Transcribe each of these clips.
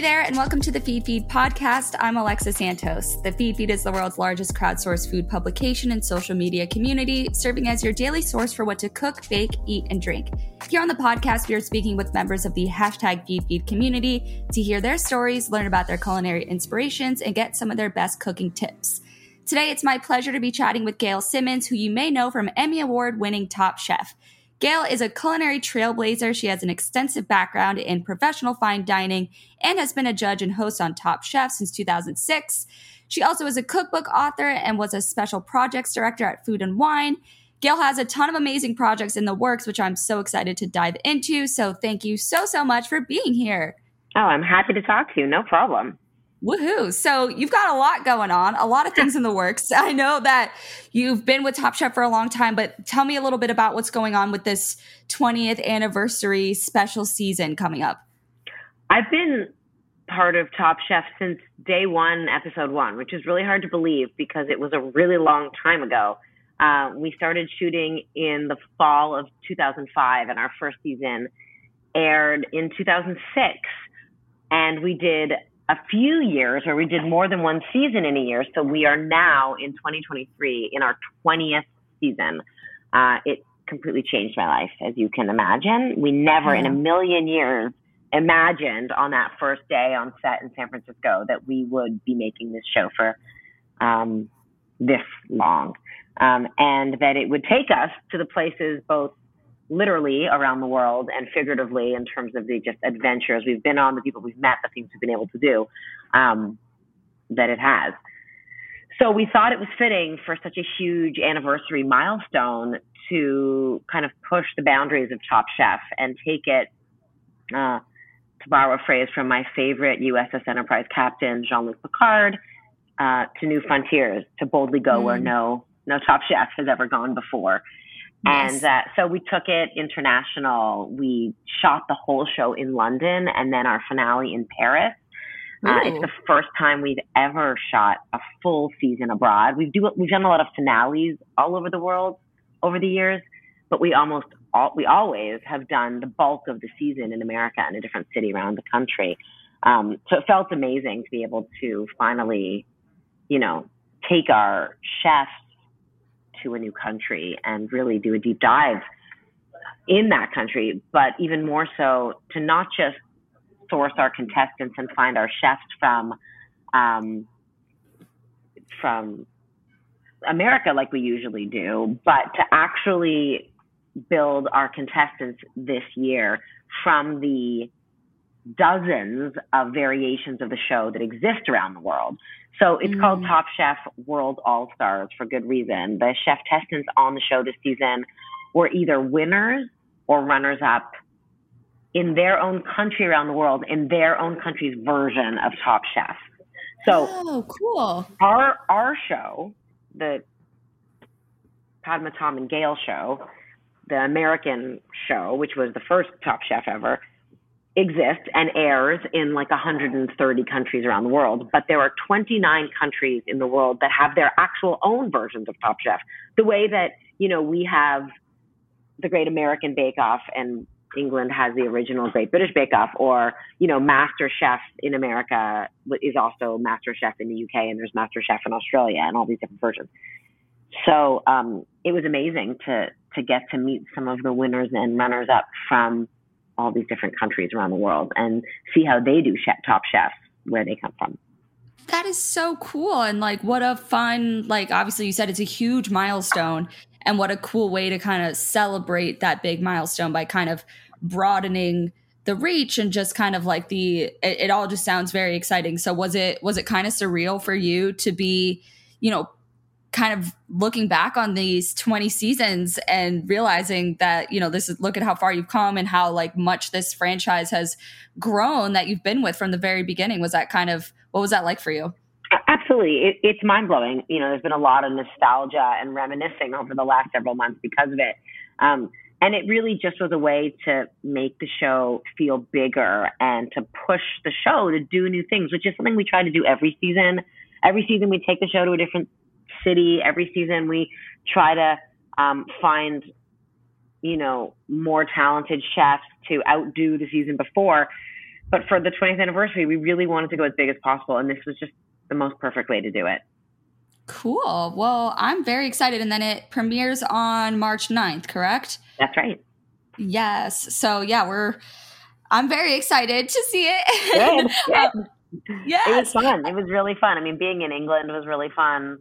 Hey there, and welcome to the Feedfeed podcast. I'm Alexa Santos. The Feedfeed is the world's largest crowdsourced food publication and social media community, serving as your daily source for what to cook, bake, eat, and drink. Here on the podcast, we are speaking with members of the hashtag Feedfeed community to hear their stories, learn about their culinary inspirations, and get some of their best cooking tips. Today, it's my pleasure to be chatting with Gail Simmons, who you may know from Emmy Award winning Top Chef. Gail is a culinary trailblazer. She has an extensive background in professional fine dining and has been a judge and host on Top Chef since 2006. She also is a cookbook author and was a special projects director at Food and Wine. Gail has a ton of amazing projects in the works, which I'm so excited to dive into. So thank you so, so much for being here. Oh, I'm happy to talk to you. No problem. Woohoo. So you've got a lot going on, a lot of things in the works. I know that you've been with Top Chef for a long time, but tell me a little bit about what's going on with this 20th anniversary special season coming up. I've been part of Top Chef since day one, episode one, which is really hard to believe because it was a really long time ago. Uh, we started shooting in the fall of 2005, and our first season aired in 2006. And we did a few years where we did more than one season in a year. So we are now in 2023 in our 20th season. Uh, it completely changed my life, as you can imagine. We never in a million years imagined on that first day on set in San Francisco that we would be making this show for um, this long. Um, and that it would take us to the places both literally around the world and figuratively in terms of the just adventures we've been on, the people we've met, the things we've been able to do, um, that it has. So we thought it was fitting for such a huge anniversary milestone to kind of push the boundaries of Top Chef and take it, uh, to borrow a phrase from my favorite USS Enterprise captain, Jean-Luc Picard, uh, to new frontiers, to boldly go mm. where no no Top Chef has ever gone before. And uh, so we took it international. We shot the whole show in London and then our finale in Paris. Uh, it's the first time we've ever shot a full season abroad. We do we've done a lot of finales all over the world over the years, but we almost all, we always have done the bulk of the season in America in a different city around the country. Um, so it felt amazing to be able to finally, you know, take our chefs to a new country and really do a deep dive in that country, but even more so to not just source our contestants and find our chefs from um, from America like we usually do, but to actually build our contestants this year from the dozens of variations of the show that exist around the world. So it's mm. called Top Chef World All Stars for good reason. The chef testants on the show this season were either winners or runners up in their own country around the world, in their own country's version of Top Chef. So oh, cool. Our our show, the Padma Tom and Gail show, the American show, which was the first Top Chef ever, exists and airs in like 130 countries around the world. But there are 29 countries in the world that have their actual own versions of Top Chef. The way that, you know, we have the Great American Bake Off and England has the original Great British Bake Off, or you know, Master Chef in America is also Master Chef in the UK, and there's Master Chef in Australia, and all these different versions. So um, it was amazing to to get to meet some of the winners and runners up from all these different countries around the world and see how they do chef, top chefs where they come from. That is so cool. And like, what a fun, like, obviously, you said it's a huge milestone. And what a cool way to kind of celebrate that big milestone by kind of broadening the reach and just kind of like the it, it all just sounds very exciting so was it was it kind of surreal for you to be you know kind of looking back on these 20 seasons and realizing that you know this is look at how far you've come and how like much this franchise has grown that you've been with from the very beginning. Was that kind of what was that like for you? Absolutely. It, it's mind-blowing. You know there's been a lot of nostalgia and reminiscing over the last several months because of it. Um, and it really just was a way to make the show feel bigger and to push the show to do new things which is something we try to do every season. Every season we take the show to a different city. Every season we try to um, find, you know, more talented chefs to outdo the season before. But for the 20th anniversary, we really wanted to go as big as possible, and this was just the most perfect way to do it. Cool. Well, I'm very excited. And then it premieres on March 9th, correct? That's right. Yes. So, yeah, we're, I'm very excited to see it. Good. Good. yes. It was fun. It was really fun. I mean, being in England was really fun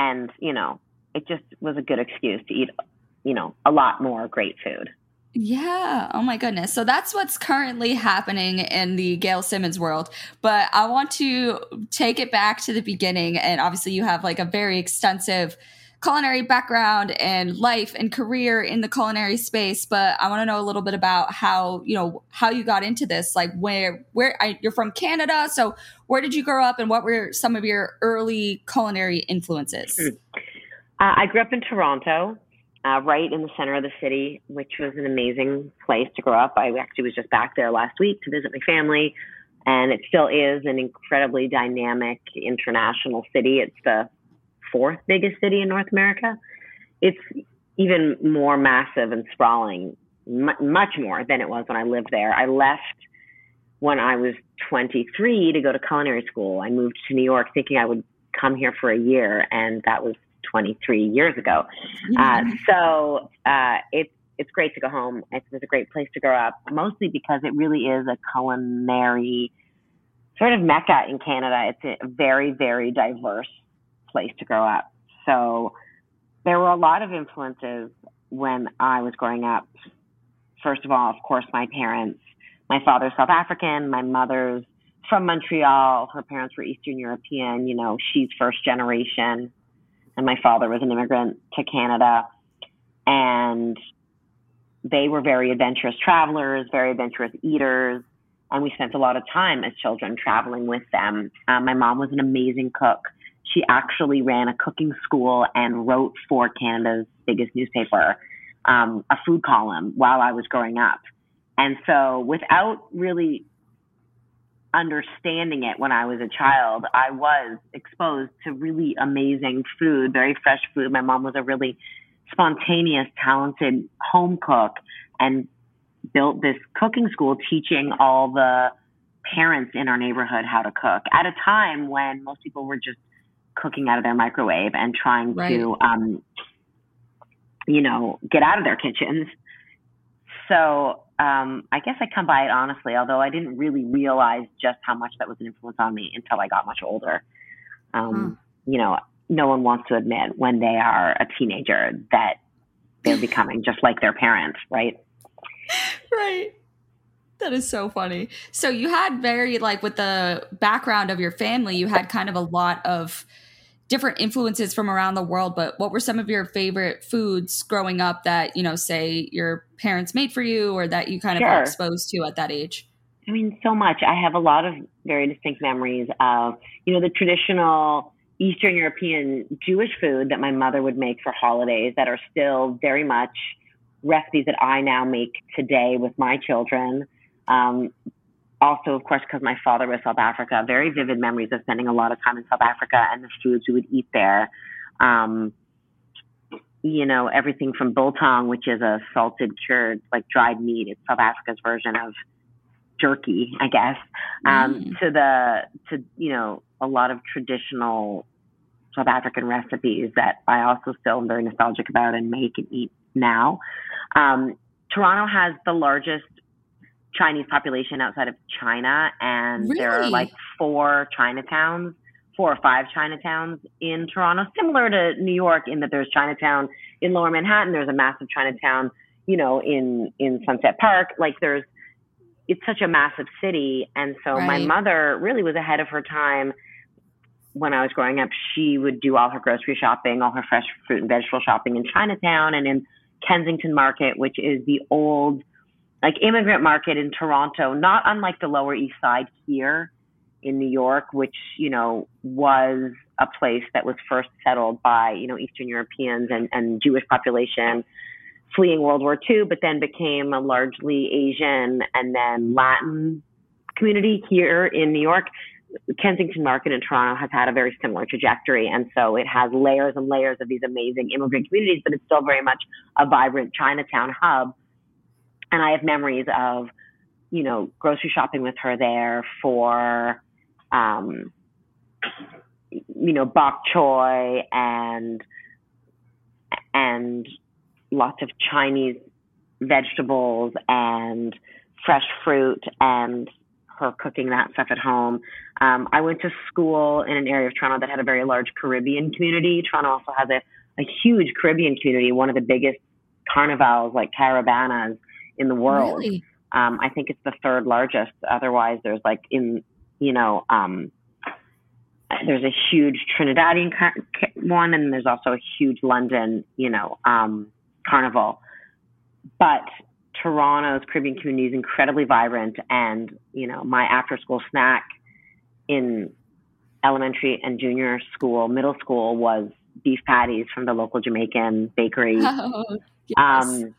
and you know it just was a good excuse to eat you know a lot more great food yeah. Oh my goodness. So that's what's currently happening in the Gail Simmons world. But I want to take it back to the beginning. And obviously, you have like a very extensive culinary background and life and career in the culinary space. But I want to know a little bit about how, you know, how you got into this. Like where, where I, you're from Canada. So where did you grow up and what were some of your early culinary influences? Uh, I grew up in Toronto, uh, right in the center of the city, which was an amazing place to grow up. I actually was just back there last week to visit my family, and it still is an incredibly dynamic international city. It's the fourth biggest city in North America. It's even more massive and sprawling, much more than it was when I lived there. I left when I was 23 to go to culinary school. I moved to New York thinking I would come here for a year, and that was 23 years ago. Uh, so uh, it's it's great to go home. It was a great place to grow up, mostly because it really is a culinary sort of mecca in Canada. It's a very, very diverse place to grow up. So there were a lot of influences when I was growing up. First of all, of course, my parents my father's South African, my mother's from Montreal. Her parents were Eastern European. You know, she's first generation, and my father was an immigrant to Canada. And they were very adventurous travelers, very adventurous eaters, and we spent a lot of time as children traveling with them. Um, my mom was an amazing cook. She actually ran a cooking school and wrote for Canada's biggest newspaper um, a food column while I was growing up. And so without really understanding it when I was a child, I was exposed to really amazing food, very fresh food. My mom was a really spontaneous, talented home cook and built this cooking school teaching all the parents in our neighborhood how to cook at a time when most people were just cooking out of their microwave and trying right. to, um, you know, get out of their kitchens. So um, I guess I come by it honestly, although I didn't really realize just how much that was an influence on me until I got much older. Um, hmm. You know, no one wants to admit when they are a teenager that they're becoming just like their parents, right? Right. That is so funny. So you had very like with the background of your family, you had kind of a lot of different influences from around the world, but what were some of your favorite foods growing up that, you know, say your parents made for you or that you kind of were exposed to at that age? I mean, so much. I have a lot of very distinct memories of, you know, the traditional Eastern European Jewish food that my mother would make for holidays that are still very much recipes that I now make today with my children. Um, also, of course, because my father was South Africa, very vivid memories of spending a lot of time in South Africa and the foods we would eat there. Um, you know, everything from biltong, which is a salted cured, like dried meat. It's South Africa's version of jerky, I guess, um, mm. to the, to, you know, a lot of traditional South African recipes that I also still am very nostalgic about and make and eat now. Um, Toronto has the largest Chinese population outside of China, and really? there are like four Chinatowns, four or five Chinatowns in Toronto, similar to New York in that there's Chinatown in Lower Manhattan. There's a massive Chinatown, you know, in in Sunset Park. Like there's, it's such a massive city, and so right. my mother really was ahead of her time. When I was growing up, she would do all her grocery shopping, all her fresh fruit and vegetable shopping in Chinatown and in Kensington Market, which is the old like immigrant market in Toronto, not unlike the Lower East Side here in New York, which, you know, was a place that was first settled by, you know, Eastern Europeans and, and Jewish population fleeing World War II, but then became a largely Asian and then Latin community here in New York. Kensington Market in Toronto has had a very similar trajectory. And so it has layers and layers of these amazing immigrant communities, but it's still very much a vibrant Chinatown hub and I have memories of, you know, grocery shopping with her there for, um, you know, bok choy and and lots of Chinese vegetables and fresh fruit and her cooking that stuff at home. Um, I went to school in an area of Toronto that had a very large Caribbean community. Toronto also has a, a huge Caribbean community, one of the biggest carnivals like Caribana in the world. Really? Um, I think it's the third largest. Otherwise, there's like in, you know, um, there's a huge Trinidadian one, and there's also a huge London, you know, um, carnival. But Toronto's Caribbean community is incredibly vibrant, and you know, my after-school snack in elementary and junior school, middle school was beef patties from the local Jamaican bakery. Oh, yes. Um,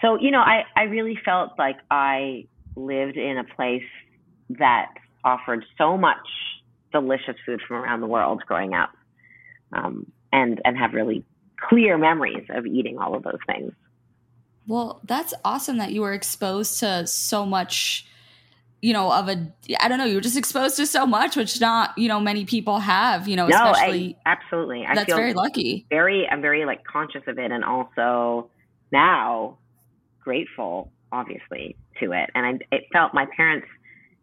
so, you know, I, I really felt like I lived in a place that offered so much delicious food from around the world growing up um, and, and have really clear memories of eating all of those things. Well, that's awesome that you were exposed to so much, you know, of a, I don't know, you were just exposed to so much, which not, you know, many people have, you know, no, especially. I, absolutely. I that's feel very lucky. Very, I'm very like conscious of it. And also now grateful, obviously, to it. And I, it felt my parents,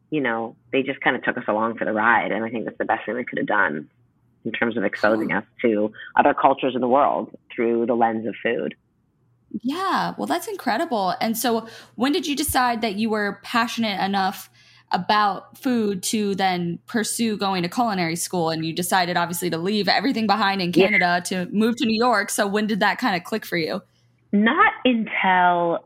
you know, they just kind of took us along for the ride. And I think that's the best thing they could have done in terms of exposing us to other cultures in the world through the lens of food. Yeah, well, that's incredible. And so, when did you decide that you were passionate enough about food to then pursue going to culinary school? And you decided, obviously, to leave everything behind in Canada yeah. to move to New York. So, when did that kind of click for you? Not until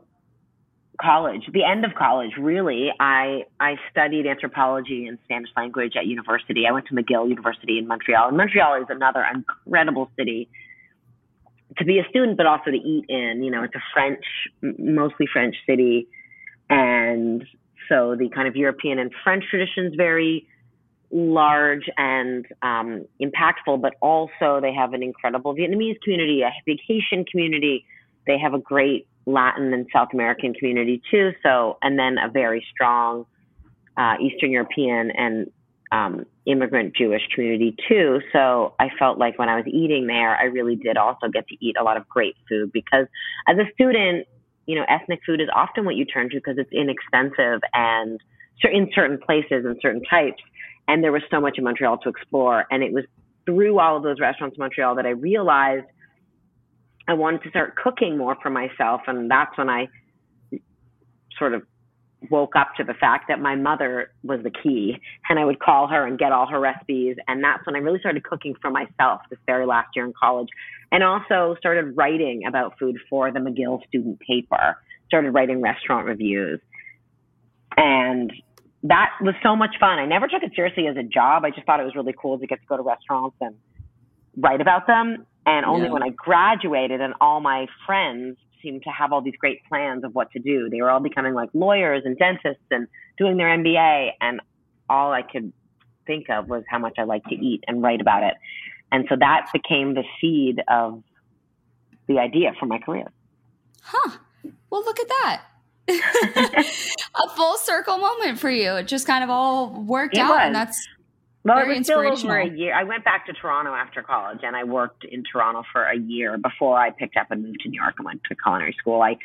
college, the end of college, really. I I studied anthropology and Spanish language at university. I went to McGill University in Montreal, and Montreal is another incredible city to be a student, but also to eat in. You know, it's a French, mostly French city, and so the kind of European and French traditions very large and um, impactful, but also they have an incredible Vietnamese community, a big Haitian community they have a great Latin and South American community too. So, and then a very strong uh, Eastern European and um, immigrant Jewish community too. So I felt like when I was eating there, I really did also get to eat a lot of great food because as a student, you know, ethnic food is often what you turn to because it's inexpensive and in certain places and certain types. And there was so much in Montreal to explore. And it was through all of those restaurants in Montreal that I realized – I wanted to start cooking more for myself. And that's when I sort of woke up to the fact that my mother was the key and I would call her and get all her recipes. And that's when I really started cooking for myself this very last year in college and also started writing about food for the McGill student paper, started writing restaurant reviews. And that was so much fun. I never took it seriously as a job. I just thought it was really cool to get to go to restaurants and write about them. And only yeah. when I graduated and all my friends seemed to have all these great plans of what to do. They were all becoming like lawyers and dentists and doing their MBA. And all I could think of was how much I like to eat and write about it. And so that became the seed of the idea for my career. Huh. Well, look at that. a full circle moment for you. It just kind of all worked It out, was. and that's Well, Very it was still over a year. I went back to Toronto after college, and I worked in Toronto for a year before I picked up and moved to New York and went to culinary school. I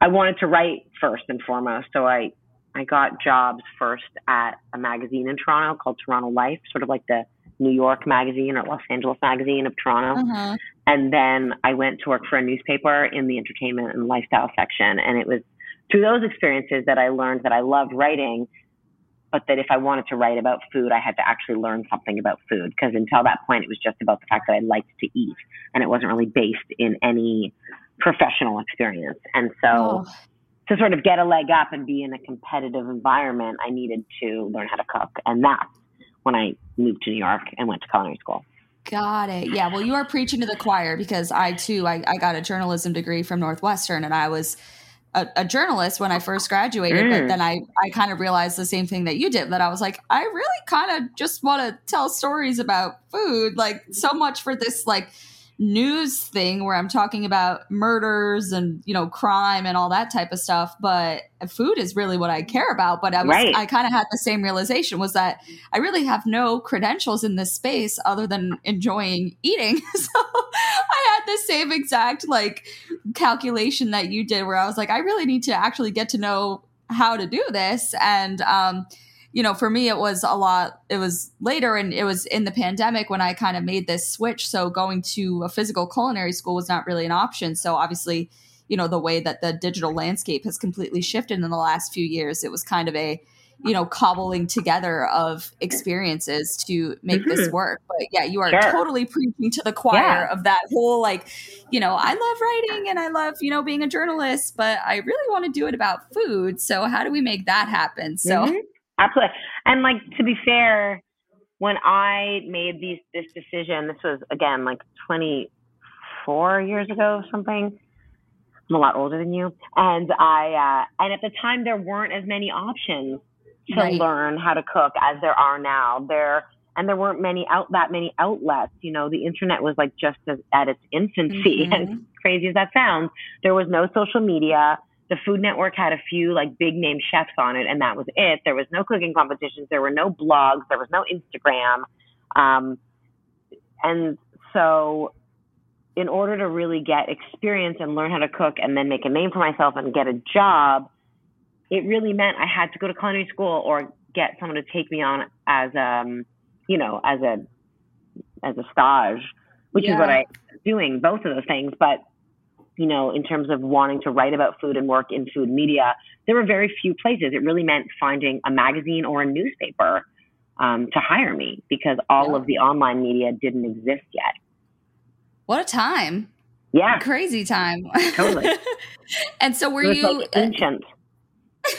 I wanted to write first and foremost, so I I got jobs first at a magazine in Toronto called Toronto Life, sort of like the New York magazine or Los Angeles magazine of Toronto. uh-huh. And then I went to work for a newspaper in the entertainment and lifestyle section. And it was through those experiences that I learned that I loved writing, but that if I wanted to write about food, I had to actually learn something about food. Because until that point, it was just about the fact that I liked to eat and it wasn't really based in any professional experience. And so Oh, to sort of get a leg up and be in a competitive environment, I needed to learn how to cook. And that's when I moved to New York and went to culinary school. got it. Yeah. Well, you are preaching to the choir because I too I, I got a journalism degree from Northwestern, and I was a, a journalist when I first graduated. But Mm. then I I kind of realized the same thing that you did. That I was like, I really kind of just want to tell stories about food. Like so much for this like news thing where I'm talking about murders and you know crime and all that type of stuff, but food is really what I care about. But I was Right. I kind of had the same realization was that I really have no credentials in this space other than enjoying eating. so the same exact like calculation that you did where I was like I really need to actually get to know how to do this and um you know, for me, it was a lot. It was later, and it was in the pandemic when I kind of made this switch. So going to a physical culinary school was not really an option. So obviously, you know, the way that the digital landscape has completely shifted in the last few years, it was kind of a, you know, cobbling together of experiences to make this Mhm. work. But yeah, you are Sure. totally preaching to the choir Yeah. of that whole like, you know, I love writing and I love, you know, being a journalist, but I really want to do it about food. So how do we make that happen? So Mhm. Absolutely. And like to be fair, when I made these this decision, this was again like 24 years ago, or something. I'm a lot older than you, and I uh, and at the time there weren't as many options to Right. learn how to cook as there are now. There and there weren't many out that many outlets. You know, the internet was like just as, at its infancy, Mhm. as crazy as that sounds. There was no social media the Food Network had a few like big name chefs on it, and that was it. There was no cooking competitions, there were no blogs, there was no Instagram, um, and so in order to really get experience and learn how to cook, and then make a name for myself and get a job, it really meant I had to go to culinary school or get someone to take me on as um, you know, as a as a stage, which is what I was doing, both of those things, but you know, in terms of wanting to write about food and work in food media, there were very few places. It really meant finding a magazine or a newspaper um, to hire me because all Yeah. of the online media didn't exist yet. what a time. Yeah, Crazy time. Totally. and so were you like ancient.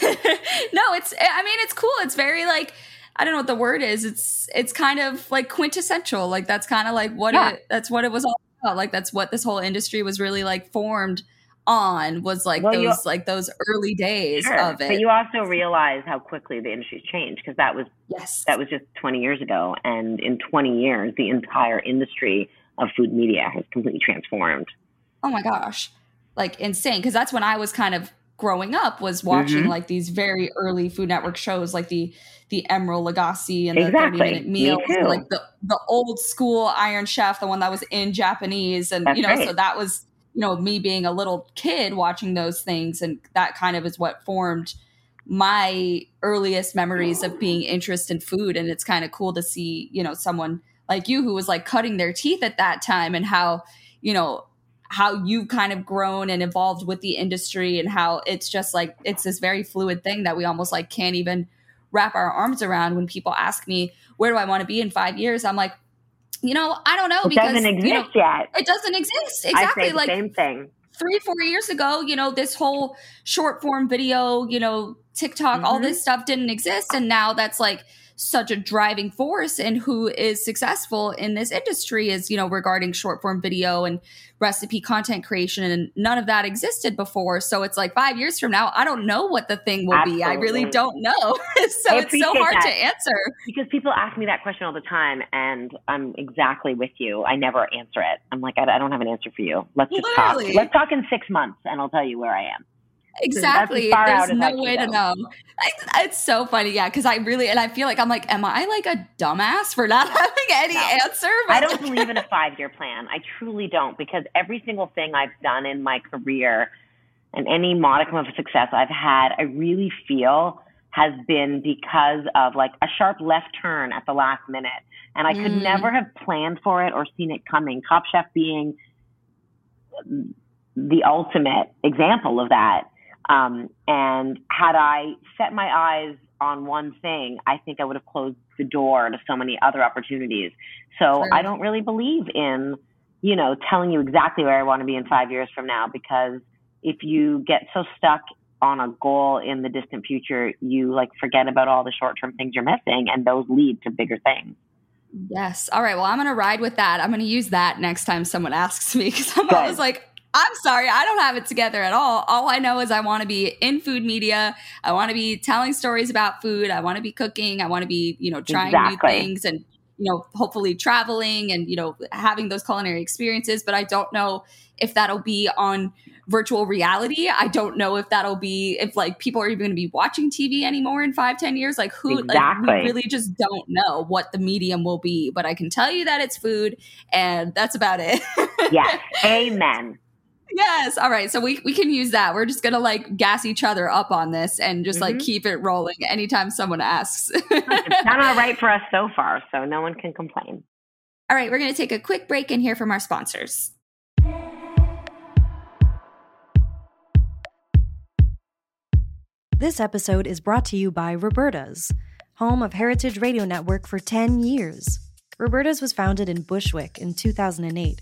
no, it's I mean it's cool. It's very like I don't know what the word is. It's it's kind of like quintessential. Like that's kind of like what Yeah. it that's what it was all about. Like that's what this whole industry was really like formed on was like Well, those you- like those early days Sure. of it. But you also realize how quickly the industry's changed because that was yes. that was just 20 years ago, and in 20 years, the entire industry of food media has completely transformed. oh my gosh like insane because that's when i was kind of growing up was watching Mhm. like these very early food network shows like the the Emeril Lagasse and the 30 minute Meal, and, like the the old school iron chef the one that was in japanese and That's you know right. so that was you know me being a little kid watching those things and that kind of is what formed my earliest memories of being interested in food and it's kind of cool to see you know someone like you who was like cutting their teeth at that time and how you know how you've kind of grown and evolved with the industry and how it's just like it's this very fluid thing that we almost like can't even wrap our arms around when people ask me where do i want to be in five years i'm like you know i don't know because It because doesn't exist you know, yet. it doesn't exist exactly like same thing. three four years ago you know this whole short form video you know tiktok all Mhm. this stuff didn't exist and now that's like such a driving force and who is successful in this industry is, you know, regarding short form video and recipe content creation. And none of that existed before. So it's like five years from now, I don't know what the thing will Absolutely. be. I really don't know. so it's so hard that. to answer. Because people ask me that question all the time, and I'm exactly with you. I never answer it. I'm like, I, I don't have an answer for you. Let's just Literally. talk. Let's talk in six months, and I'll tell you where I am. Exactly. There's no way to go. know. I, it's so funny, yeah, because I really and I feel like I'm like, am I like a dumbass for not having any No. answer? I don't believe in a five year plan. I truly don't because every single thing I've done in my career and any modicum of success I've had, I really feel has been because of like a sharp left turn at the last minute. And I could Mm. never have planned for it or seen it coming. Top Chef being the ultimate example of that. Um, and had I set my eyes on one thing, I think I would have closed the door to so many other opportunities. So Sure. I don't really believe in, you know, telling you exactly where I want to be in five years from now because if you get so stuck on a goal in the distant future, you like forget about all the short term things you're missing and those lead to bigger things. Yes. All right. Well, I'm going to ride with that. I'm going to use that next time someone asks me because I'm Good. always like, I'm sorry, I don't have it together at all. All I know is I want to be in food media. I want to be telling stories about food. I want to be cooking. I want to be, you know, trying Exactly. new things and, you know, hopefully traveling and, you know, having those culinary experiences. But I don't know if that'll be on virtual reality. I don't know if that'll be, if like people are even going to be watching TV anymore in five, ten years. Like who, like, Exactly. we really just don't know what the medium will be. But I can tell you that it's food and that's about it. Yes. Amen. Yes. All right. So we, we can use that. We're just going to like gas each other up on this and just like Mhm. keep it rolling anytime someone asks. It's done all right for us so far, so no one can complain. All right. We're going to take a quick break and hear from our sponsors. This episode is brought to you by Roberta's, home of Heritage Radio Network for 10 years. Roberta's was founded in Bushwick in 2008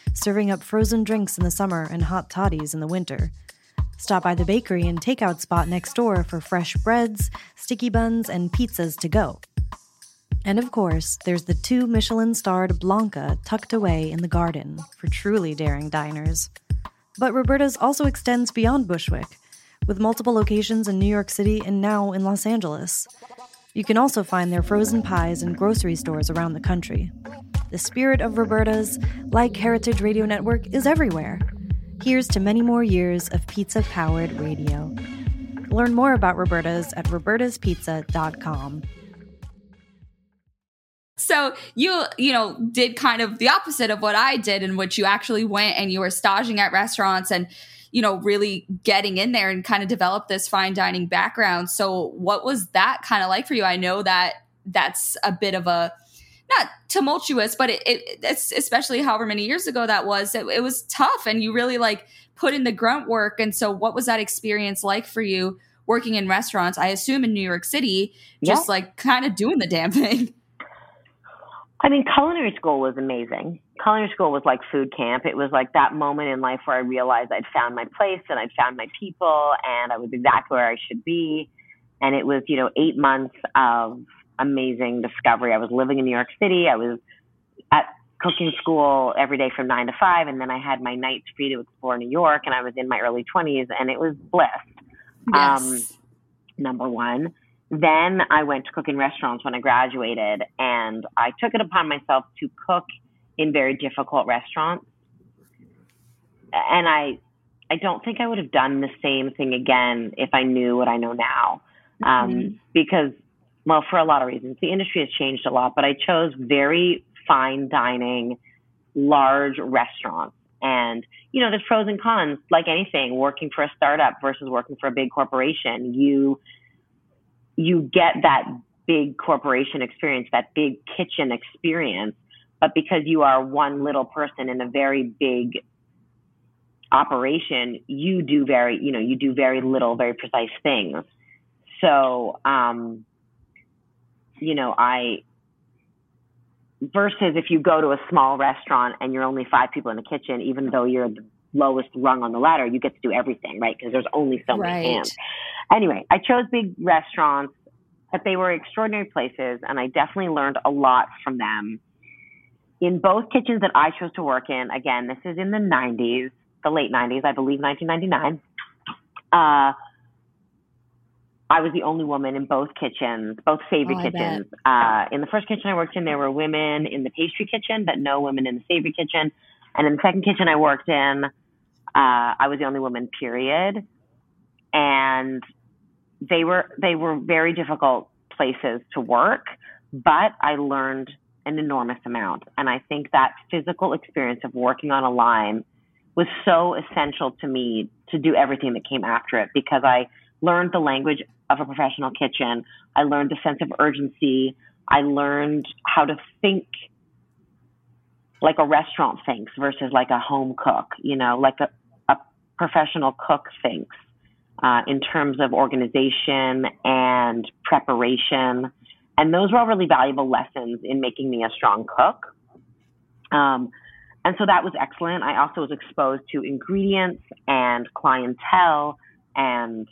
serving up frozen drinks in the summer and hot toddies in the winter. Stop by the bakery and takeout spot next door for fresh breads, sticky buns, and pizzas to go. And of course, there's the two Michelin starred Blanca tucked away in the garden for truly daring diners. But Roberta's also extends beyond Bushwick, with multiple locations in New York City and now in Los Angeles. You can also find their frozen pies in grocery stores around the country. The spirit of Roberta's, like Heritage Radio Network, is everywhere. Here's to many more years of pizza powered radio. Learn more about Roberta's at robertaspizza.com. So you, you know, did kind of the opposite of what I did, in which you actually went and you were staging at restaurants and, you know, really getting in there and kind of develop this fine dining background. So what was that kind of like for you? I know that that's a bit of a not tumultuous, but it, it it's especially however many years ago that was, it, it was tough and you really like put in the grunt work. And so what was that experience like for you working in restaurants? I assume in New York City, just like kind of doing the damn thing. I mean, culinary school was amazing. Culinary school was like food camp. It was like that moment in life where I realized I'd found my place and I'd found my people and I was exactly where I should be. And it was, you know, eight months of amazing discovery. I was living in New York City. I was at cooking school every day from nine to five. And then I had my nights free to explore New York and I was in my early 20s and it was bliss. Um, Yes. number one. Then I went to cook in restaurants when I graduated, and I took it upon myself to cook in very difficult restaurants. And I, I don't think I would have done the same thing again if I knew what I know now, um, Mhm. because, well, for a lot of reasons, the industry has changed a lot. But I chose very fine dining, large restaurants. And, you know, there's pros and cons, like anything, working for a startup versus working for a big corporation. You, you get that big corporation experience, that big kitchen experience, but because you are one little person in a very big operation, you do very, you know, you do very little, very precise things. So, um, you know, I, versus if you go to a small restaurant and you're only five people in the kitchen, even though you're the lowest rung on the ladder, you get to do everything, right? Because there's only so right. many hands. Anyway, I chose big restaurants, but they were extraordinary places, and I definitely learned a lot from them. In both kitchens that I chose to work in, again, this is in the 90s, the late 90s, I believe 1999. Uh, I was the only woman in both kitchens, both savory Oh, kitchens. Uh, in the first kitchen I worked in, there were women in the pastry kitchen, but no women in the savory kitchen. And in the second kitchen I worked in, uh, I was the only woman, period. And they were they were very difficult places to work, but I learned an enormous amount. And I think that physical experience of working on a line was so essential to me to do everything that came after it because I learned the language of a professional kitchen. I learned the sense of urgency. I learned how to think like a restaurant thinks versus like a home cook, you know, like a, a professional cook thinks uh, in terms of organization and preparation. And those were all really valuable lessons in making me a strong cook. Um, and so that was excellent. I also was exposed to ingredients and clientele and,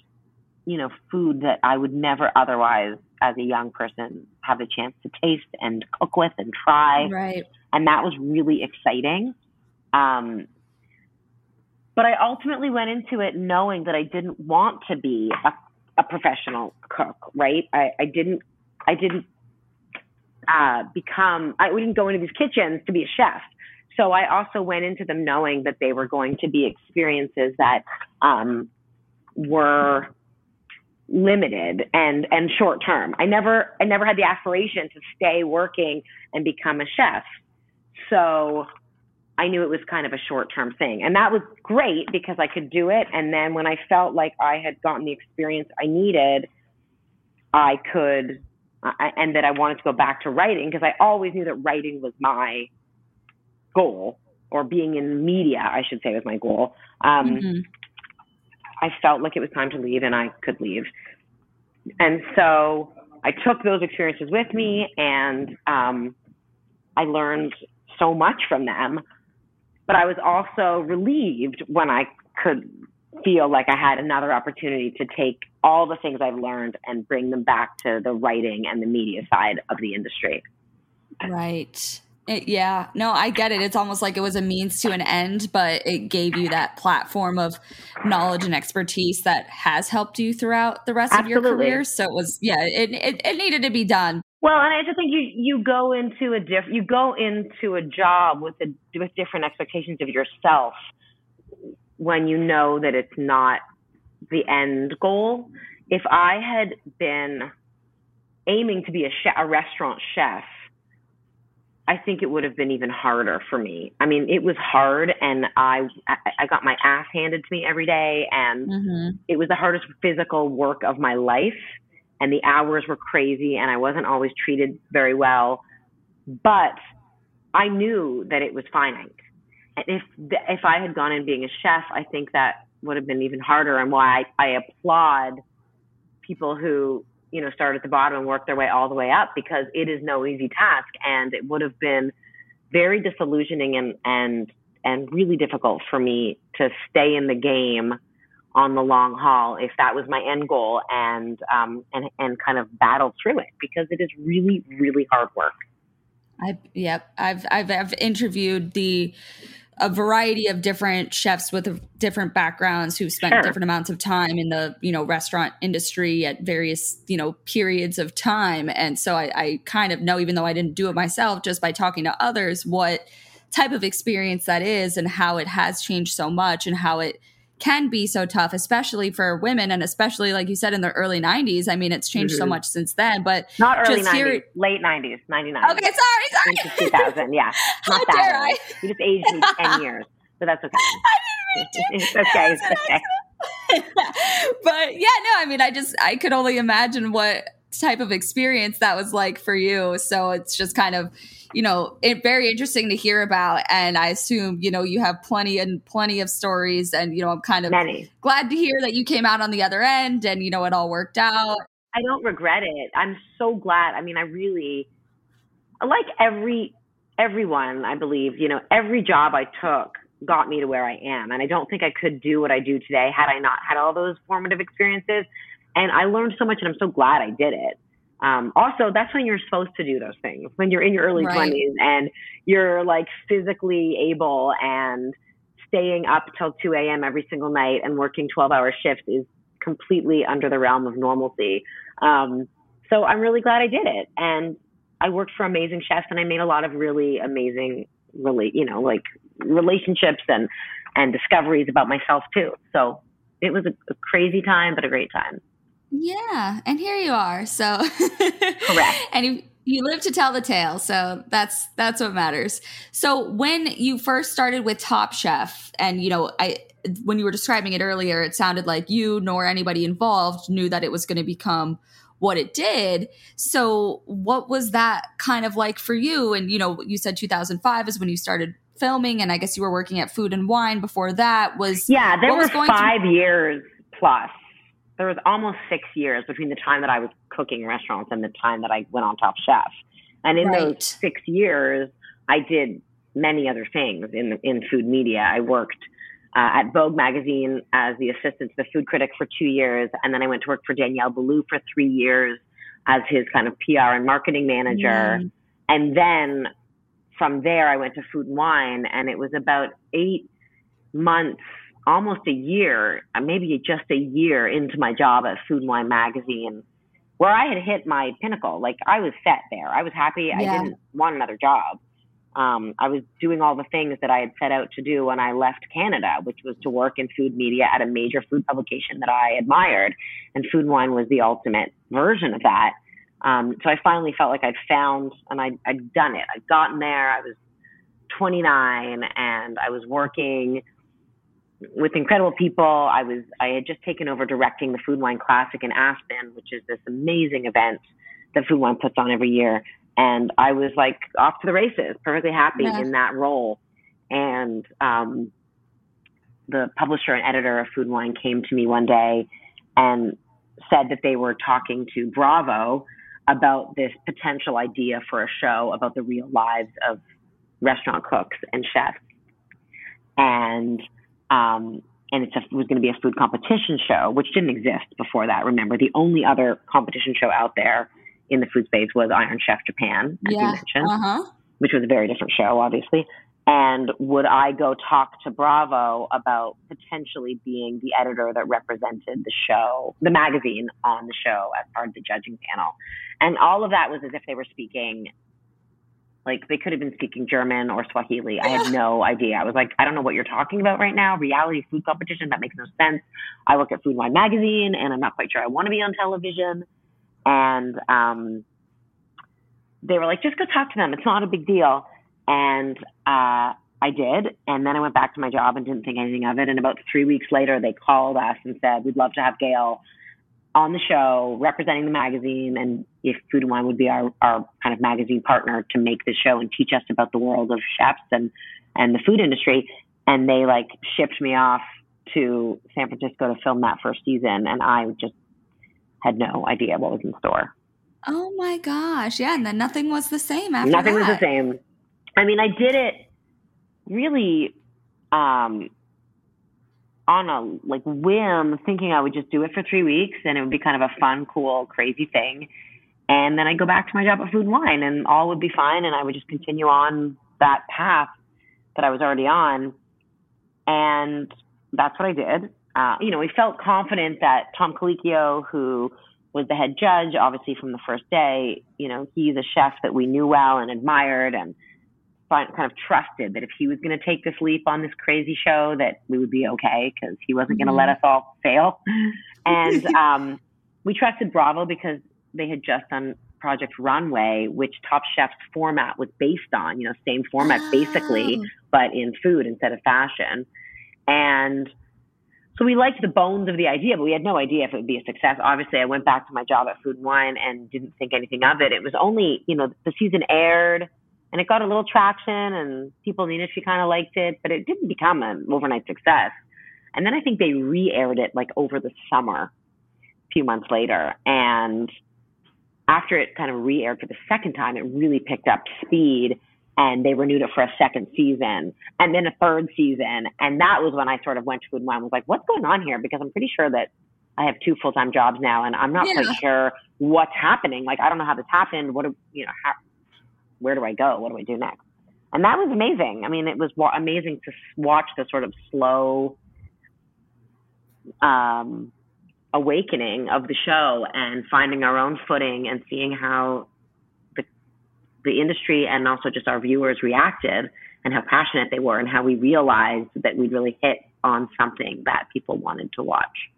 you know, food that I would never otherwise, as a young person, have a chance to taste and cook with and try. Right. And that was really exciting. Um, but I ultimately went into it knowing that I didn't want to be a, a professional cook, right? I, I didn't, I didn't uh, become, I didn't go into these kitchens to be a chef. So I also went into them knowing that they were going to be experiences that um, were limited and and short term. I never I never had the aspiration to stay working and become a chef. So I knew it was kind of a short term thing. And that was great because I could do it and then when I felt like I had gotten the experience I needed, I could I, and that I wanted to go back to writing because I always knew that writing was my goal or being in media, I should say was my goal. Um, Mhm. I felt like it was time to leave and I could leave. And so I took those experiences with me and um, I learned so much from them. But I was also relieved when I could feel like I had another opportunity to take all the things I've learned and bring them back to the writing and the media side of the industry. Right. It- yeah. No, I get it. It's almost like it was a means to an end, but it gave you that platform of knowledge and expertise that has helped you throughout the rest of your career. So it was, yeah, it, it, it needed to be done. Well, and I just think you you go into a diff you go into a job with a with different expectations of yourself when you know that it's not the end goal. If I had been aiming to be a chef, a restaurant chef, I think it would have been even harder for me. I mean, it was hard, and I I I got my ass handed to me every day, and Mm-hmm. it was the hardest physical work of my life and the hours were crazy and I wasn't always treated very well but I knew that it was finite and if if I had gone in being a chef I think that would have been even harder and why I, I applaud people who you know start at the bottom and work their way all the way up because it is no easy task and it would have been very disillusioning and and and really difficult for me to stay in the game on the long haul if that was my end goal and um and and kind of battle through it because it is really really hard work I yep. I've I've I've interviewed the a variety of different chefs with different backgrounds who've spent Sure. different amounts of time in the you know restaurant industry at various you know periods of time, and so I, I kind of know, even though I didn't do it myself, just by talking to others, what type of experience that is and how it has changed so much and how it can be so tough, especially for women and especially like you said in the early '90s. I mean, it's changed so Mhm. much since then, but not early Just 90s hear- late 90s 99 okay, sorry, sorry. 2000 yeah How not that dare early. I? you just aged me 10 years but that's okay it's okay it's okay but yeah, no, I mean, I just I could only imagine what type of experience that was like for you. So it's just kind of, you know, it, very interesting to hear about. And I assume, you know, you have plenty and plenty of stories. And, you know, I'm kind of Many. glad to hear that you came out on the other end and, you know, it all worked out. I don't regret it. I'm so glad. I mean, I really like every everyone, I believe, you know, every job I took got me to where I am. And I don't think I could do what I do today had I not had all those formative experiences. And I learned so much and I'm so glad I did it. Um, also, that's when you're supposed to do those things. When you're in your early Right. 20s and you're like physically able and staying up till 2 a.m. every single night and working 12 hour shifts is completely under the realm of normalcy. Um, so I'm really glad I did it. And I worked for amazing chefs and I made a lot of really amazing, really, you know, like relationships and, and discoveries about myself too. So it was a, a crazy time, but a great time. Yeah, and here you are. So Correct. and you, you live to tell the tale. So that's that's what matters. So when you first started with Top Chef, and you know, I when you were describing it earlier, it sounded like you nor anybody involved knew that it was going to become what it did. So what was that kind of like for you? And you know, you said 2005 is when you started filming, and I guess you were working at Food and Wine before that. Was Yeah, there were was going through- five years plus. There was almost six years between the time that I was cooking restaurants and the time that I went on Top Chef. And in Right. those six years, I did many other things in in food media. I worked uh, at Vogue magazine as the assistant to the food critic for two years, and then I went to work for Daniel Boulud for three years as his kind of PR and marketing manager. Mm. And then from there, I went to Food and Wine, and it was about eight months, almost a year, maybe just a year into my job at Food and Wine magazine, where I had hit my pinnacle. Like I was set there. I was happy. I didn't want another job. Um, I was doing all the things that I had set out to do when I left Canada, which was to work in food media at a major food publication that I admired. And Food and Wine was the ultimate version of that. Um, so I finally felt like I'd found and I'd, I'd done it. I'd gotten there. I was 29 and I was working with incredible people. I was I had just taken over directing the Food Wine Classic in Aspen, which is this amazing event that Food Wine puts on every year. And I was like off to the races, perfectly happy Yeah. in that role. And um, the publisher and editor of Food Wine came to me one day and said that they were talking to Bravo about this potential idea for a show about the real lives of restaurant cooks and chefs. And um, and it's a, it was going to be a food competition show, which didn't exist before that. Remember, the only other competition show out there in the food space was Iron Chef Japan, as you mentioned Uh huh. which was a very different show, obviously. And would I go talk to Bravo about potentially being the editor that represented the show, the magazine on the show as part of the judging panel? And all of that was as if they were speaking, like they could have been speaking German or Swahili. I had no idea. I was like, I don't know what you're talking about right now. Reality food competition, that makes no sense. I work at Food Wine Magazine and I'm not quite sure I want to be on television. And, um, they were like, just go talk to them. It's not a big deal. And uh, I did. And then I went back to my job and didn't think anything of it. And about three weeks later, they called us and said, we'd love to have Gail on the show representing the magazine. And if Food and Wine would be our, our kind of magazine partner to make the show and teach us about the world of chefs and, and the food industry. And they like shipped me off to San Francisco to film that first season. And I just had no idea what was in store. Oh my gosh. Yeah. And then nothing was the same after Nothing was the same. I mean, I did it really um, on a like whim, thinking I would just do it for three weeks and it would be kind of a fun, cool, crazy thing. And then I'd go back to my job at Food and Wine and all would be fine and I would just continue on that path that I was already on. And that's what I did. Uh, you know, we felt confident that Tom Colicchio, who was the head judge, obviously from the first day, you know, he's a chef that we knew well and admired and kind of trusted that if he was going to take this leap on this crazy show, that we would be okay because he wasn't going to let us all fail. And um, we trusted Bravo because they had just done Project Runway, which Top Chef's format was based on, you know, same format basically, Oh. but in food instead of fashion. And so we liked the bones of the idea, but we had no idea if it would be a success. Obviously, I went back to my job at Food and Wine and didn't think anything of it. It was only, you know, the season aired and it got a little traction and people in the industry kind of liked it, but it didn't become an overnight success. And then I think they re-aired it like over the summer, a few months later. And after it kind of re-aired for the second time, it really picked up speed and they renewed it for a second season and then a third season. And that was when I sort of went to Food and Wine was like, what's going on here? Because I'm pretty sure that I have two full time jobs now and I'm not yeah. quite sure what's happening. Like, I don't know how this happened. What, do, you know, how, where do I go? What do I do next? And that was amazing. I mean, it was wa- amazing to watch the sort of slow um, awakening of the show and finding our own footing and seeing how the industry and also just our viewers reacted and how passionate they were and how we realized that we'd really hit on something that people wanted to watch.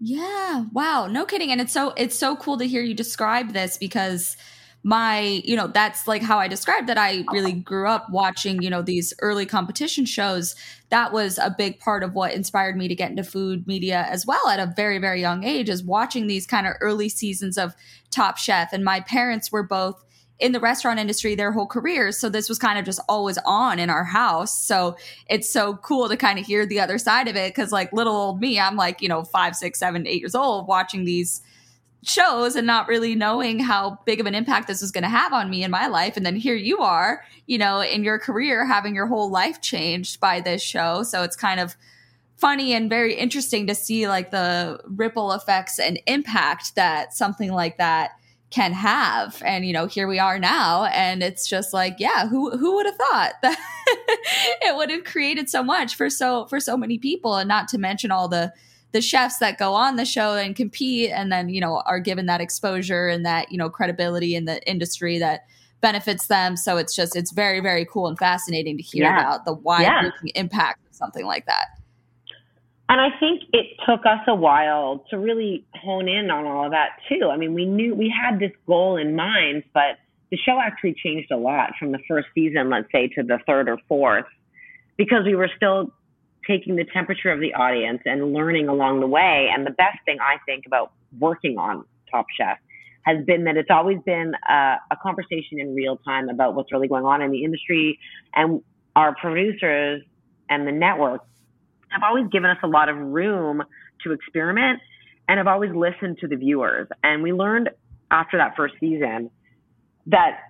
Yeah. Wow. No kidding. And it's so it's so cool to hear you describe this because my, you know, that's like how I described that I really uh-huh. grew up watching, you know, these early competition shows. That was a big part of what inspired me to get into food media as well at a very, very young age, is watching these kind of early seasons of Top Chef. And my parents were both in the restaurant industry their whole careers. So this was kind of just always on in our house. So it's so cool to kind of hear the other side of it. Cause like little old me, I'm like, you know, five, six, seven, eight years old watching these shows and not really knowing how big of an impact this was going to have on me in my life. And then here you are, you know, in your career having your whole life changed by this show. So it's kind of funny and very interesting to see like the ripple effects and impact that something like that can have and you know here we are now and it's just like yeah who who would have thought that it would have created so much for so for so many people and not to mention all the the chefs that go on the show and compete and then you know are given that exposure and that you know credibility in the industry that benefits them so it's just it's very very cool and fascinating to hear yeah. about the wide yeah. impact of something like that and I think it took us a while to really hone in on all of that too. I mean, we knew we had this goal in mind, but the show actually changed a lot from the first season, let's say, to the third or fourth, because we were still taking the temperature of the audience and learning along the way. And the best thing I think about working on Top Chef has been that it's always been a, a conversation in real time about what's really going on in the industry. And our producers and the network have always given us a lot of room to experiment and have always listened to the viewers. And we learned after that first season that,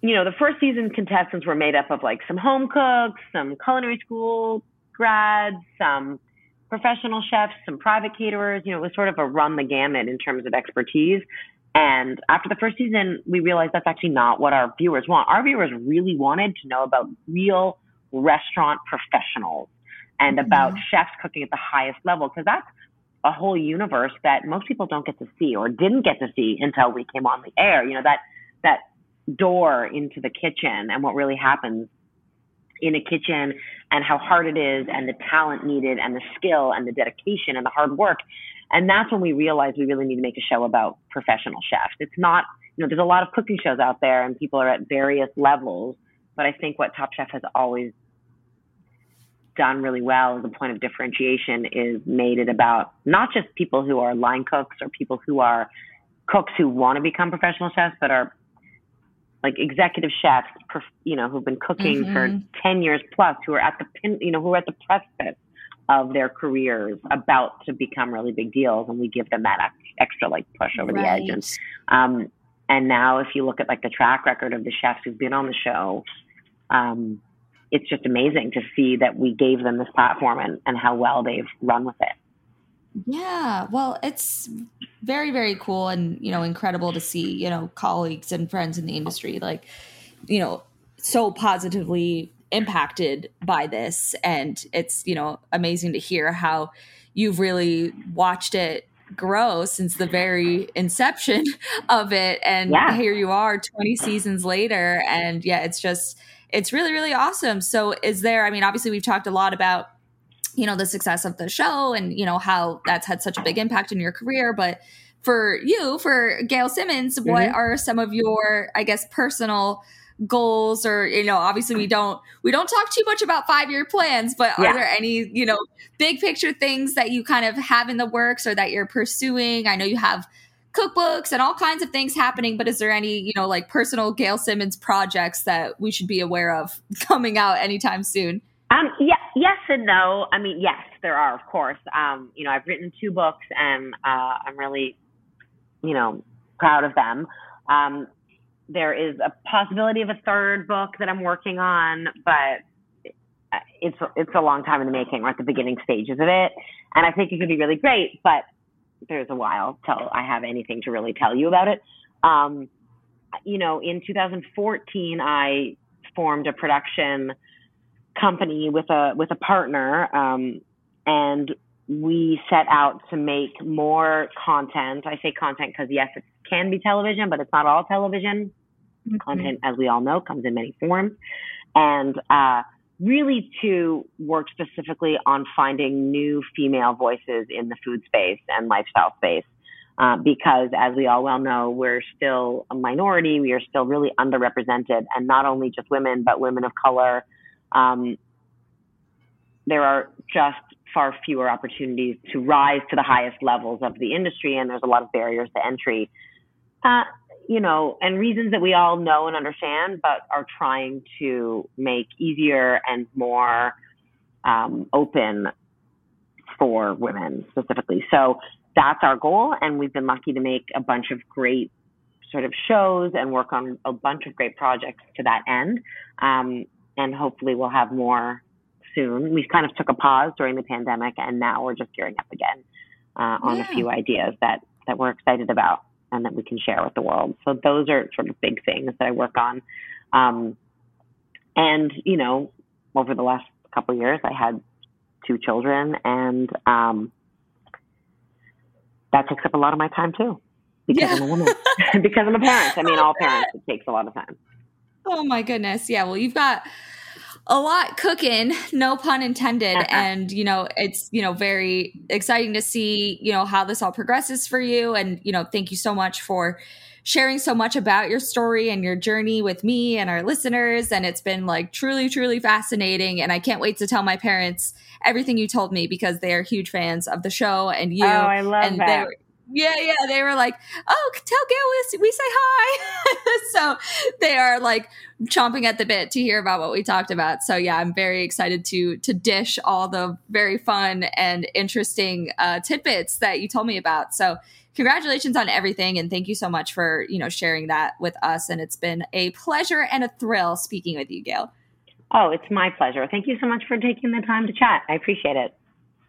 you know, the first season contestants were made up of like some home cooks, some culinary school grads, some professional chefs, some private caterers. You know, it was sort of a run the gamut in terms of expertise. And after the first season, we realized that's actually not what our viewers want. Our viewers really wanted to know about real restaurant professionals and about mm-hmm. chefs cooking at the highest level because that's a whole universe that most people don't get to see or didn't get to see until we came on the air. You know, that that door into the kitchen and what really happens in a kitchen and how hard it is and the talent needed and the skill and the dedication and the hard work. And that's when we realized we really need to make a show about professional chefs. It's not, you know, there's a lot of cooking shows out there and people are at various levels. But I think what Top Chef has always done really well as a point of differentiation is made it about not just people who are line cooks or people who are cooks who want to become professional chefs, but are like executive chefs, you know, who've been cooking mm-hmm. for 10 years plus, who are at the pin, you know, who are at the precipice of their careers about to become really big deals. And we give them that extra like push over right. the edge. And, um, and now if you look at like the track record of the chefs who've been on the show, um, it's just amazing to see that we gave them this platform and, and how well they've run with it. Yeah, well, it's very, very cool and, you know, incredible to see, you know, colleagues and friends in the industry like, you know, so positively impacted by this. And it's, you know, amazing to hear how you've really watched it grow since the very inception of it. And yeah. here you are 20 seasons later. And yeah, it's just, it's really, really awesome. So, is there, I mean, obviously, we've talked a lot about, you know, the success of the show and, you know, how that's had such a big impact in your career. But for you, for Gail Simmons, mm-hmm. what are some of your, I guess, personal goals or you know obviously we don't we don't talk too much about five year plans but are there any you know big picture things that you kind of have in the works or that you're pursuing i know you have cookbooks and all kinds of things happening but is there any you know like personal gail simmons projects that we should be aware of coming out anytime soon um yeah yes and no i mean yes there are of course um you know i've written two books and uh i'm really you know proud of them um there is a possibility of a third book that I'm working on, but it's it's a long time in the making. We're at the beginning stages of it, and I think it could be really great, but there's a while till I have anything to really tell you about it. Um, you know, in 2014, I formed a production company with a with a partner, um, and we set out to make more content. I say content because yes, it can be television, but it's not all television. Mm-hmm. Content, as we all know, comes in many forms. And uh, really to work specifically on finding new female voices in the food space and lifestyle space. Uh, because as we all well know, we're still a minority. We are still really underrepresented, and not only just women, but women of color. Um, there are just far fewer opportunities to rise to the highest levels of the industry, and there's a lot of barriers to entry. Uh, you know, and reasons that we all know and understand, but are trying to make easier and more um, open for women specifically. So that's our goal, and we've been lucky to make a bunch of great sort of shows and work on a bunch of great projects to that end. Um, and hopefully we'll have more soon. We kind of took a pause during the pandemic, and now we're just gearing up again uh, on yeah. a few ideas that that we're excited about and that we can share with the world. So those are sort of big things that I work on. Um, and you know, over the last couple years, I had two children, and um, that takes up a lot of my time too. Because yeah. I'm a woman, because I'm a parent. I mean, all parents, it takes a lot of time. Oh my goodness. Yeah. Well, you've got a lot cooking, no pun intended. Uh-huh. And, you know, it's, you know, very exciting to see, you know, how this all progresses for you. And, you know, thank you so much for sharing so much about your story and your journey with me and our listeners. And it's been like truly, truly fascinating. And I can't wait to tell my parents everything you told me because they are huge fans of the show and you. Oh, I love and that. Yeah, yeah. They were like, "Oh, tell Gail we, we say hi." so they are like chomping at the bit to hear about what we talked about. So yeah, I'm very excited to to dish all the very fun and interesting uh, tidbits that you told me about. So congratulations on everything, and thank you so much for you know sharing that with us. And it's been a pleasure and a thrill speaking with you, Gail. Oh, it's my pleasure. Thank you so much for taking the time to chat. I appreciate it.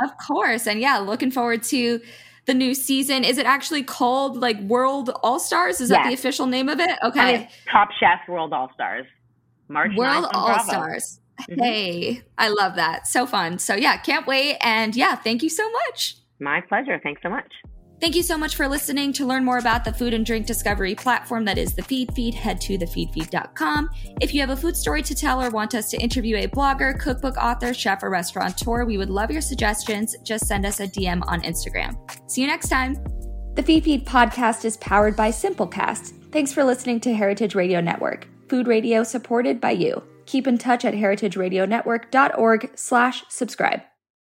Of course, and yeah, looking forward to the new season. Is it actually called like World All Stars? Is yes. that the official name of it? Okay. Top Chef World All Stars. March World All Stars. Mm-hmm. Hey, I love that. So fun. So yeah, can't wait. And yeah, thank you so much. My pleasure. Thanks so much. Thank you so much for listening. To learn more about the food and drink discovery platform that is the Feedfeed, head to thefeedfeed.com. If you have a food story to tell or want us to interview a blogger, cookbook author, chef, or restaurateur, we would love your suggestions. Just send us a DM on Instagram. See you next time. The Feedfeed podcast is powered by Simplecast. Thanks for listening to Heritage Radio Network, food radio supported by you. Keep in touch at heritageradionetwork.org slash subscribe.